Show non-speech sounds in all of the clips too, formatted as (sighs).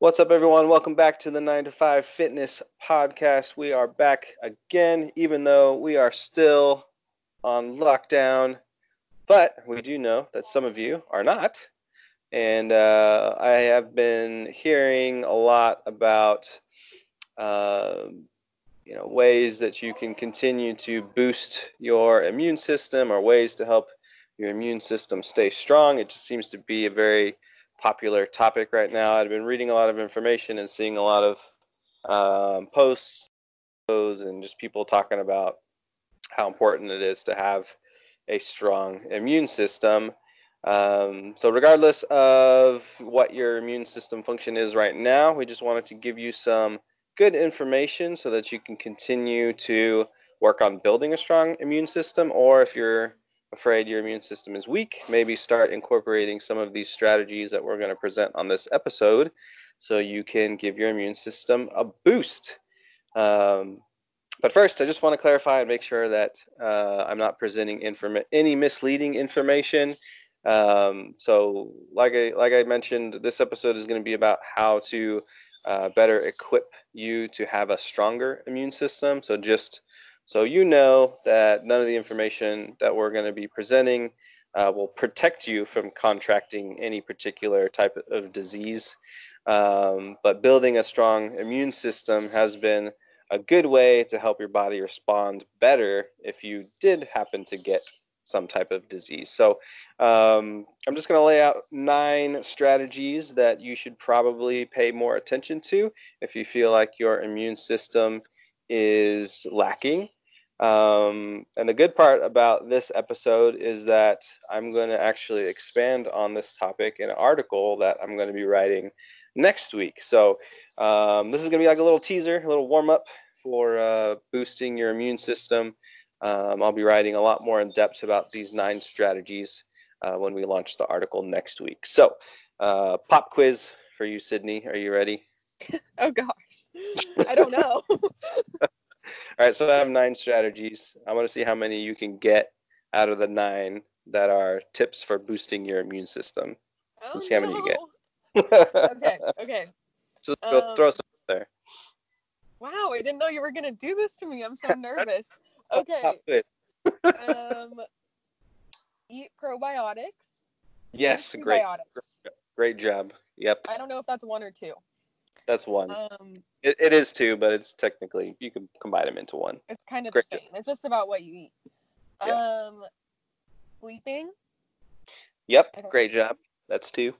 What's up, everyone? Welcome back to the 9 to 5 Fitness Podcast. We are back again, even though we are still on lockdown. But we do know that some of you are not. And uh, I have been hearing a lot about uh, you know, ways that you can continue to boost your immune system or ways to help your immune system stay strong. It just seems to be a very popular topic right now. I've been reading a lot of information and seeing a lot of um, posts and just people talking about how important it is to have a strong immune system. Um, so, regardless of what your immune system function is right now, we just wanted to give you some good information so that you can continue to work on building a strong immune system. Or if you're afraid your immune system is weak, maybe start incorporating some of these strategies that we're going to present on this episode so you can give your immune system a boost. Um, but first, I just want to clarify and make sure that uh, I'm not presenting any misleading information. Um, so, like I like I mentioned, this episode is going to be about how to uh, better equip you to have a stronger immune system. So, just so you know that none of the information that we're going to be presenting uh, will protect you from contracting any particular type of disease. Um, but building a strong immune system has been a good way to help your body respond better if you did happen to get some type of disease. So um, I'm just going to lay out nine strategies that you should probably pay more attention to if you feel like your immune system is lacking. Um, and the good part about this episode is that I'm going to actually expand on this topic in an article that I'm going to be writing next week. So um, this is going to be like a little teaser, a little warm up for uh, boosting your immune system. Um, I'll be writing a lot more in depth about these nine strategies uh, when we launch the article next week. So, uh, pop quiz for you, Sydney. Are you ready? (laughs) oh gosh, I don't know. (laughs) All right, so I have nine strategies. I want to see how many you can get out of the nine that are tips for boosting your immune system. Oh, Let's see how many you get. okay, okay. (laughs) So um, throw some there. Wow, I didn't know you were gonna do this to me. I'm so (laughs) nervous. (laughs) Okay. um, eat probiotics. Yes, great. Great job. Yep. I don't know if that's one or two. That's one. Um, it, it is two, but it's technically you can combine them into one. It's kind of Great the same. It's just about what you eat. Yeah. Um, sleeping. Yep. Great job. That's two.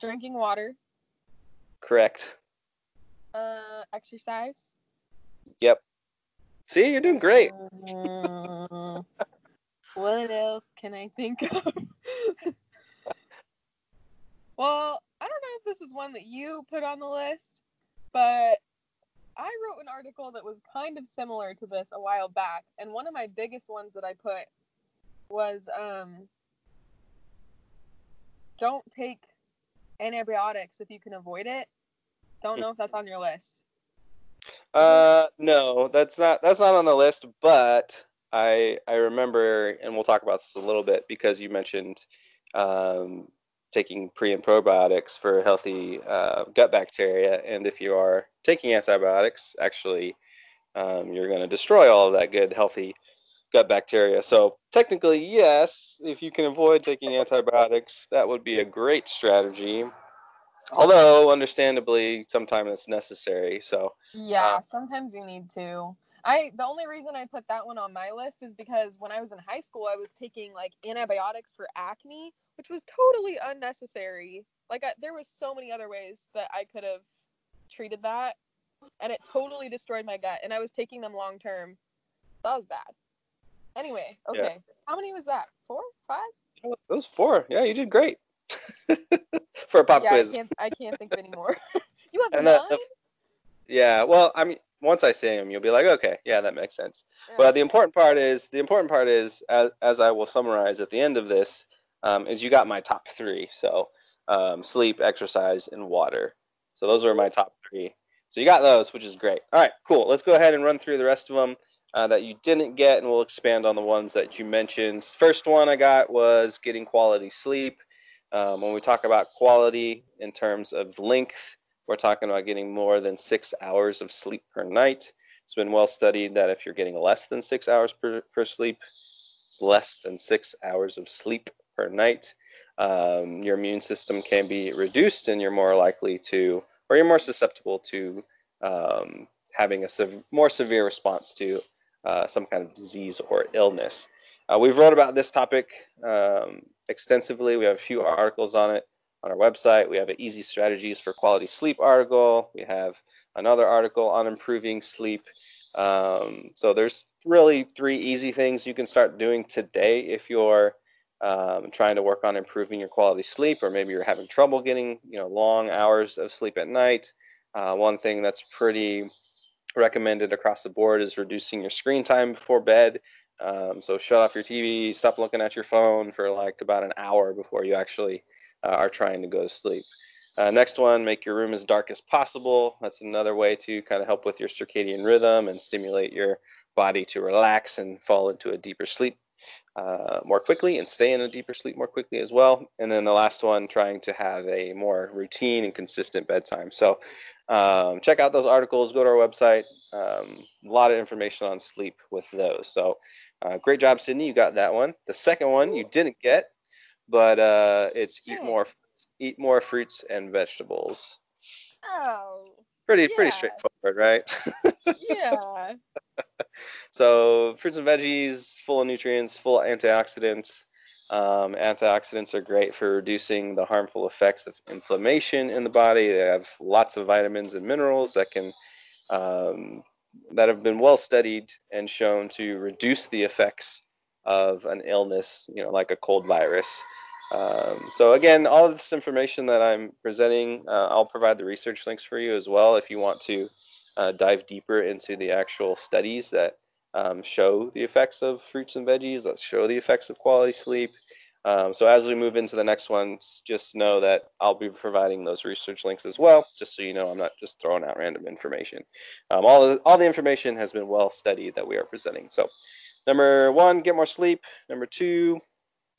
Drinking water. Correct. Uh, exercise. Yep. See, you're doing great. Uh, (laughs) what else can I think of? (laughs) well, I don't know if this is one that you put on the list, but I wrote an article that was kind of similar to this a while back, and one of my biggest ones that I put was um, don't take antibiotics if you can avoid it. Don't know if that's on your list. Uh, no, that's not that's not on the list. But I I remember, and we'll talk about this a little bit because you mentioned um, taking pre and probiotics for healthy uh, gut bacteria. And if you are taking antibiotics, actually, um, you're going to destroy all of that good, healthy gut bacteria. So, technically, yes, if you can avoid taking antibiotics, that would be a great strategy. Although, understandably, sometimes it's necessary. So, yeah, uh, sometimes you need to. I the only reason I put that one on my list is because when I was in high school, I was taking like antibiotics for acne, which was totally unnecessary. Like I, there was so many other ways that I could have treated that, and it totally destroyed my gut. And I was taking them long term. That was bad. Anyway, okay. Yeah. How many was that? Four, five? It was four. Yeah, you did great (laughs) for a pop yeah, quiz. I can't, I can't think of any more. (laughs) you have and, uh, nine. Uh, yeah, well, I mean, once I say them, you'll be like, okay, yeah, that makes sense. Yeah. But the important part is the important part is as as I will summarize at the end of this um, is you got my top three. So um, sleep, exercise, and water. So those are my top three. So you got those, which is great. All right, cool. Let's go ahead and run through the rest of them uh, that you didn't get, and we'll expand on the ones that you mentioned. First one I got was getting quality sleep. Um, when we talk about quality in terms of length, we're talking about getting more than six hours of sleep per night. It's been well studied that if you're getting less than six hours per, per sleep, it's less than six hours of sleep per night. Um, your immune system can be reduced, and you're more likely to, or you're more susceptible to um, having a sev- more severe response to uh, some kind of disease or illness. Uh, we've wrote about this topic um, extensively. We have a few articles on it on our website. We have an easy strategies for quality sleep article. We have another article on improving sleep. Um, so there's really three easy things you can start doing today if you're um, trying to work on improving your quality sleep, or maybe you're having trouble getting you know long hours of sleep at night. Uh, one thing that's pretty recommended across the board is reducing your screen time before bed. Um, so shut off your TV, stop looking at your phone for like about an hour before you actually uh, are trying to go to sleep. Uh, next one, make your room as dark as possible. That's another way to kind of help with your circadian rhythm and stimulate your body to relax and fall into a deeper sleep uh, more quickly and stay in a deeper sleep more quickly as well. And then the last one, trying to have a more routine and consistent bedtime. So um, check out those articles, go to our website. Um, a lot of information on sleep with those. So uh, great job, Sydney. You got that one. The second one you didn't get, but uh, it's eat more, eat more fruits and vegetables. Oh. Pretty yeah. pretty straightforward, right? yeah. (laughs) so fruits and veggies, full of nutrients, full of antioxidants. Um, antioxidants are great for reducing the harmful effects of inflammation in the body. They have lots of vitamins and minerals that can um, that have been well studied and shown to reduce the effects of an illness, you know, like a cold virus. Um, so again, all of this information that I'm presenting, uh, I'll provide the research links for you as well if you want to uh, dive deeper into the actual studies that um, show the effects of fruits and veggies, that show the effects of quality sleep. Um, so as we move into the next ones, just know that I'll be providing those research links as well, just so you know I'm not just throwing out random information. Um, all, the, all the information has been well studied that we are presenting. So number one, get more sleep. Number two,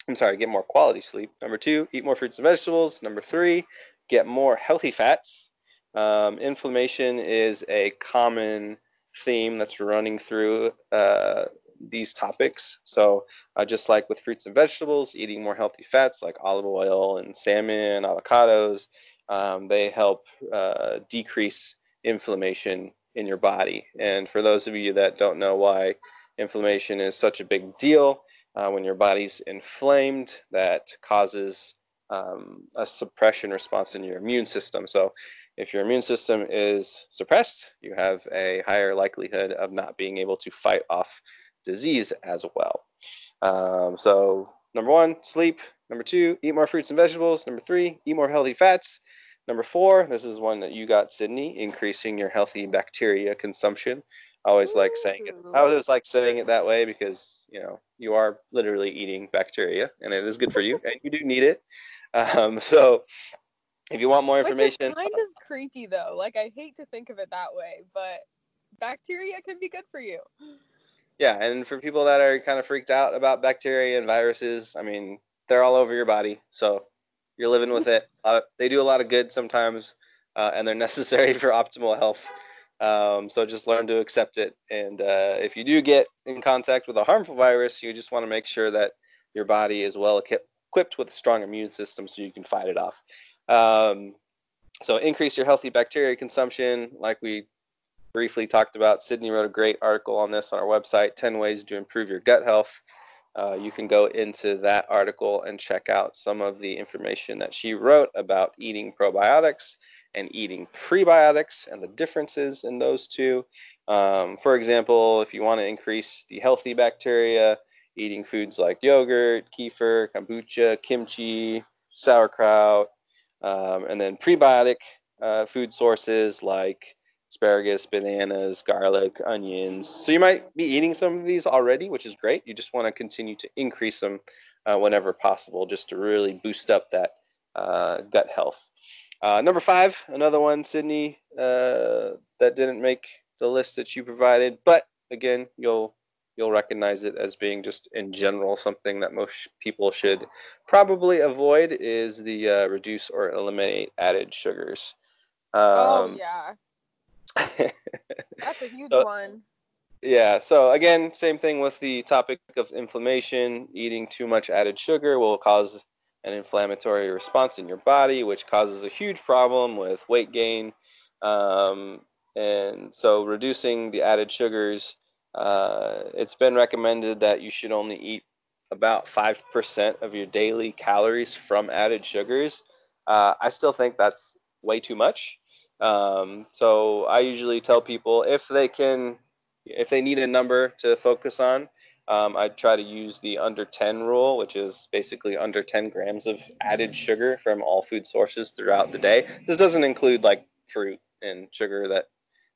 I'm sorry, get more quality sleep. Number two, eat more fruits and vegetables. Number three, get more healthy fats. Um, inflammation is a common theme that's running through uh, these topics. So, uh, just like with fruits and vegetables, eating more healthy fats like olive oil and salmon, avocados, um, they help uh, decrease inflammation in your body. And for those of you that don't know why inflammation is such a big deal, uh, when your body's inflamed, that causes um, a suppression response in your immune system. So, if your immune system is suppressed, you have a higher likelihood of not being able to fight off disease as well. Um, so, number one, sleep. Number two, eat more fruits and vegetables. Number three, eat more healthy fats. Number four, this is one that you got, Sydney, increasing your healthy bacteria consumption. I always like saying it. I always like saying it that way because you know you are literally eating bacteria, and it is good for you, (laughs) and you do need it. Um, (laughs) so, if you want more information, kind of creepy though. Like I hate to think of it that way, but bacteria can be good for you. yeah, and for people that are kind of freaked out about bacteria and viruses, I mean, they're all over your body, so you're living with it. Uh, they do a lot of good sometimes, uh, and they're (laughs) necessary for optimal health. Um, so just learn to accept it. And uh, if you do get in contact with a harmful virus, you just want to make sure that your body is well equipped with a strong immune system so you can fight it off. Um, so increase your healthy bacteria consumption, like we briefly talked about. Sydney wrote a great article on this on our website 10 ways to improve your gut health. Uh, you can go into that article and check out some of the information that she wrote about eating probiotics and eating prebiotics and the differences in those two. Um, for example, if you want to increase the healthy bacteria, eating foods like yogurt, kefir, kombucha, kimchi, sauerkraut, um, and then prebiotic uh, food sources like asparagus, bananas, garlic, onions. So you might be eating some of these already, which is great. You just want to continue to increase them uh, whenever possible, just to really boost up that uh, gut health. Uh, number five, another one, Sydney, uh, that didn't make the list that you provided, but again, you'll you'll recognize it as being just in general something that most people should probably avoid is the uh, reduce or eliminate added sugars. oh Um, yeah, (laughs) that's a huge So- one. Yeah. So again, same thing with the topic of inflammation. Eating too much added sugar will cause an inflammatory response in your body, which causes a huge problem with weight gain. Um, and so, reducing the added sugars, uh, it's been recommended that you should only eat about five percent of your daily calories from added sugars. Uh, I still think that's way too much. Um, so I usually tell people if they can if they need a number to focus on, um, I try to use the under 10 rule, which is basically under 10 grams of added sugar from all food sources throughout the day. This doesn't include like fruit and sugar that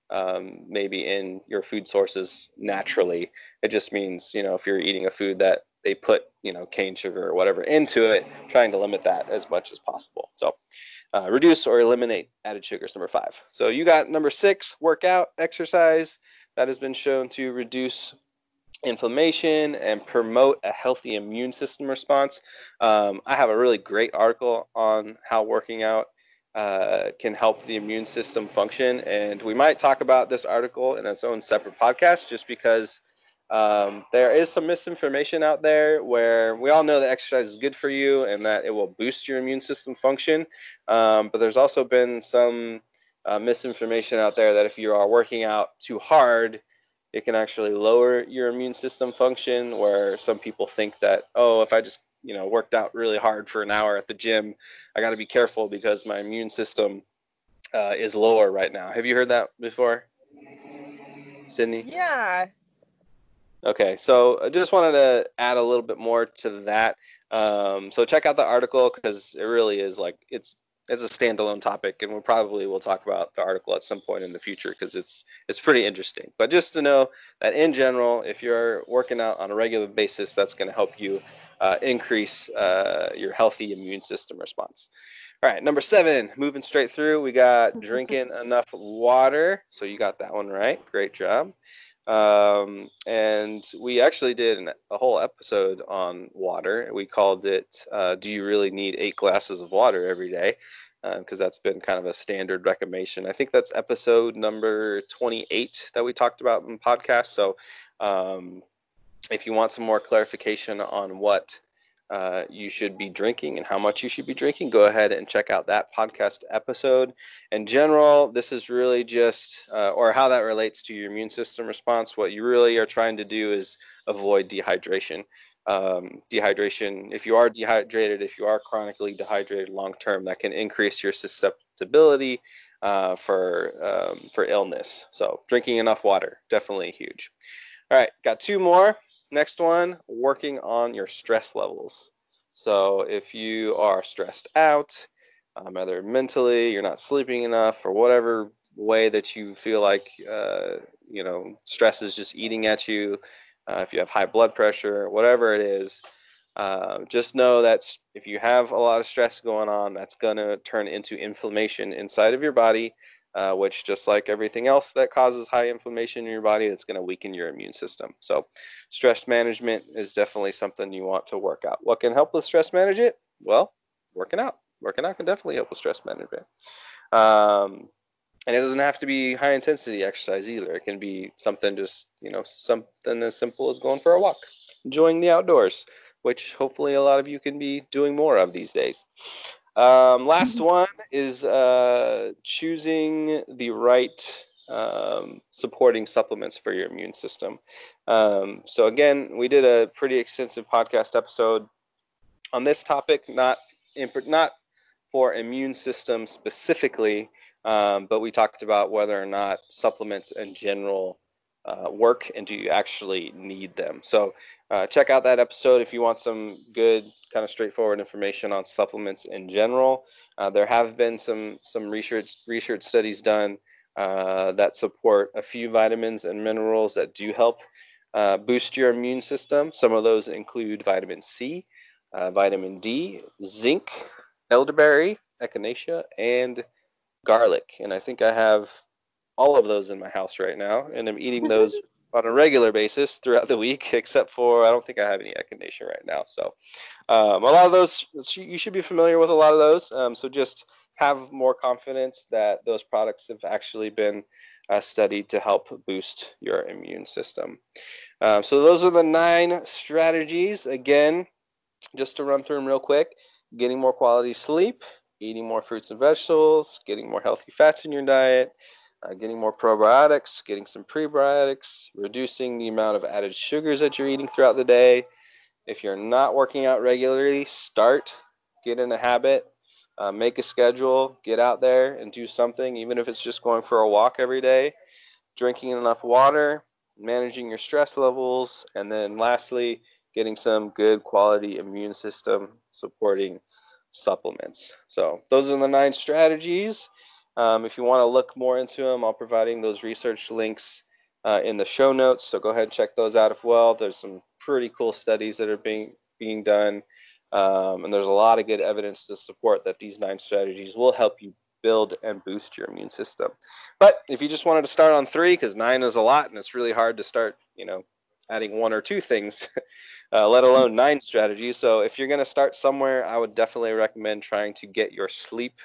um, maybe in your food sources naturally. It just means, you know, if you're eating a food that they put, you know, cane sugar or whatever into it, trying to limit that as much as possible. So, uh, reduce or eliminate added sugars, number five. So, you got number six, workout, exercise that has been shown to reduce inflammation and promote a healthy immune system response. Um, I have a really great article on how working out uh, can help the immune system function, and we might talk about this article in its own separate podcast just because. Um, there is some misinformation out there where we all know that exercise is good for you and that it will boost your immune system function. Um, but there's also been some uh, misinformation out there that if you are working out too hard, it can actually lower your immune system function. Where some people think that, oh, if I just you know worked out really hard for an hour at the gym, I got to be careful because my immune system uh, is lower right now. Have you heard that before, Sydney? Yeah. Okay, so I just wanted to add a little bit more to that. Um, so check out the article because it really is like it's it's a standalone topic, and we'll probably will talk about the article at some point in the future because it's it's pretty interesting. But just to know that in general, if you're working out on a regular basis, that's going to help you uh, increase uh, your healthy immune system response. All right, number seven, moving straight through, we got (laughs) drinking enough water. So you got that one right. Great job. Um, and we actually did an, a whole episode on water. We called it uh, "Do you really need eight glasses of water every day?" Because that's been kind of a standard recommendation. I think that's episode number 28 that we talked about in the podcast. So, um, if you want some more clarification on what uh, you should be drinking and how much you should be drinking, go ahead and check out that podcast episode. In general, this is really just, uh, or how that relates to your immune system response. What you really are trying to do is avoid dehydration. Um, dehydration, if you are dehydrated, if you are chronically dehydrated long term, that can increase your susceptibility uh, for um, for illness. So drinking enough water definitely huge. All right, got two more. Next one, working on your stress levels. So if you are stressed out, um, either mentally, you're not sleeping enough, or whatever way that you feel like uh, you know stress is just eating at you, uh, if you have high blood pressure, whatever it is, uh, just know that if you have a lot of stress going on, that's going to turn into inflammation inside of your body, uh, which just like everything else that causes high inflammation in your body, it's going to weaken your immune system. So, stress management is definitely something you want to work out. What can help with stress management? Well, working out. Working out can definitely help with stress management. Um, and it doesn't have to be high intensity exercise either. It can be something just, you know, something as simple as going for a walk, enjoying the outdoors, which hopefully a lot of you can be doing more of these days. Um, last one is uh, choosing the right um, supporting supplements for your immune system. Um, so again, we did a pretty extensive podcast episode on this topic, not in, not for immune system specifically, um, but we talked about whether or not supplements in general uh, work and do you actually need them. So uh, check out that episode if you want some good kind of straightforward information on supplements in general. Uh, there have been some some research research studies done uh, that support a few vitamins and minerals that do help uh, boost your immune system. Some of those include vitamin C, uh, vitamin D, zinc, elderberry, echinacea, and garlic. And I think I have all of those in my house right now, and I'm eating those on a regular basis throughout the week, (laughs) except for I don't think I have any echinacea right now. So um, a lot of those you should be familiar with a lot of those. Um, so just have more confidence that those products have actually been uh, studied to help boost your immune system. Um, so those are the nine strategies. Again, just to run through them real quick: getting more quality sleep, eating more fruits and vegetables, getting more healthy fats in your diet, uh, getting more probiotics, getting some prebiotics, reducing the amount of added sugars that you're eating throughout the day. If you're not working out regularly, start, get in a habit, uh, make a schedule, get out there and do something, even if it's just going for a walk every day, drinking enough water, managing your stress levels, and then lastly, getting some good quality immune system supporting supplements. So those are the nine strategies. Um, if you want to look more into them, I'll providing those research links uh, in the show notes. So go ahead and check those out as well. There's some pretty cool studies that are being being done, um, and there's a lot of good evidence to support that these nine strategies will help you build and boost your immune system. But if you just wanted to start on three, because nine is a lot, and it's really hard to start, you know, adding one or two things, (laughs) uh, let alone nine strategies. So if you're going to start somewhere, I would definitely recommend trying to get your sleep,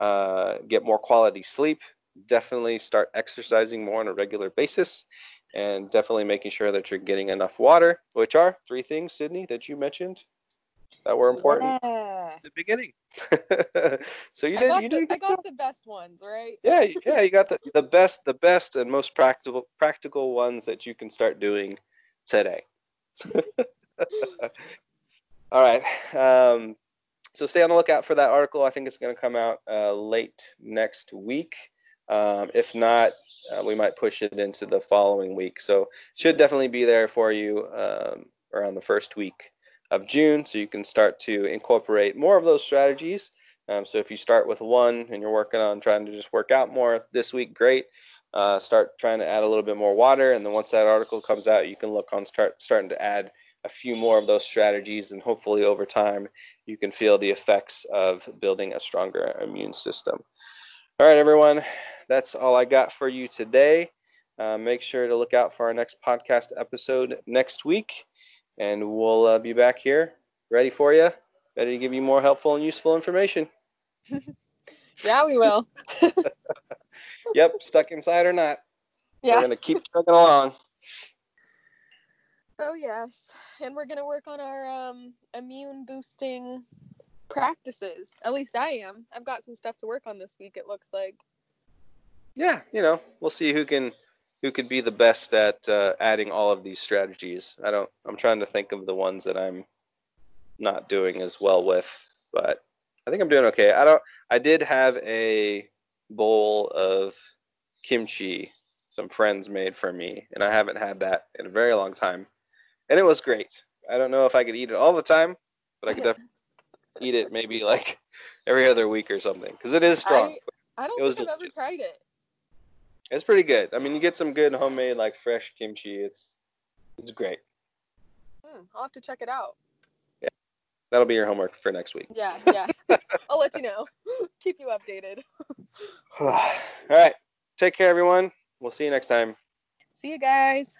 uh, get more quality sleep. Definitely start exercising more on a regular basis, and definitely making sure that you're getting enough water. Which are three things, Sydney, that you mentioned that were important Yeah. at the beginning. (laughs) so you did. You the, did. a I good job. got the best ones, right? Yeah, yeah, you got the, (laughs) the best, the best and most practical practical ones that you can start doing today. (laughs) All right. Um, so stay on the lookout for that article. I think it's going to come out uh, late next week. Um, if not, uh, we might push it into the following week. So should definitely be there for you um, around the first week of June, so you can start to incorporate more of those strategies. Um, so if you start with one and you're working on trying to just work out more this week, great. Uh, start trying to add a little bit more water, and then once that article comes out, you can look on start starting to add a few more of those strategies, and hopefully over time, you can feel the effects of building a stronger immune system. All right, everyone, that's all I got for you today. Uh, make sure to look out for our next podcast episode next week, and we'll uh, be back here ready for you, ready to give you more helpful and useful information. (laughs) Yeah, we will. (laughs) Yep, stuck inside or not, Yeah. we're gonna keep trucking along. Oh yes, and we're gonna work on our um, immune boosting practices. At least I am. I've got some stuff to work on this week. It looks like. Yeah, you know, we'll see who can who could be the best at uh, adding all of these strategies. I don't. I'm trying to think of the ones that I'm not doing as well with, but I think I'm doing okay. I don't. I did have a bowl of kimchi some friends made for me, and I haven't had that in a very long time, and it was great. I don't know if I could eat it all the time, but I could definitely eat it maybe like every other week or something because it is strong. I, I don't think I've ever tried it. It's pretty good. I mean, you get some good homemade like fresh kimchi. It's it's great. Hmm, I'll have to check it out. Yeah, That'll be your homework for next week. Yeah, yeah. (laughs) I'll let you know. (laughs) Keep you updated. (sighs) All right. Take care, everyone. We'll see you next time. See you guys.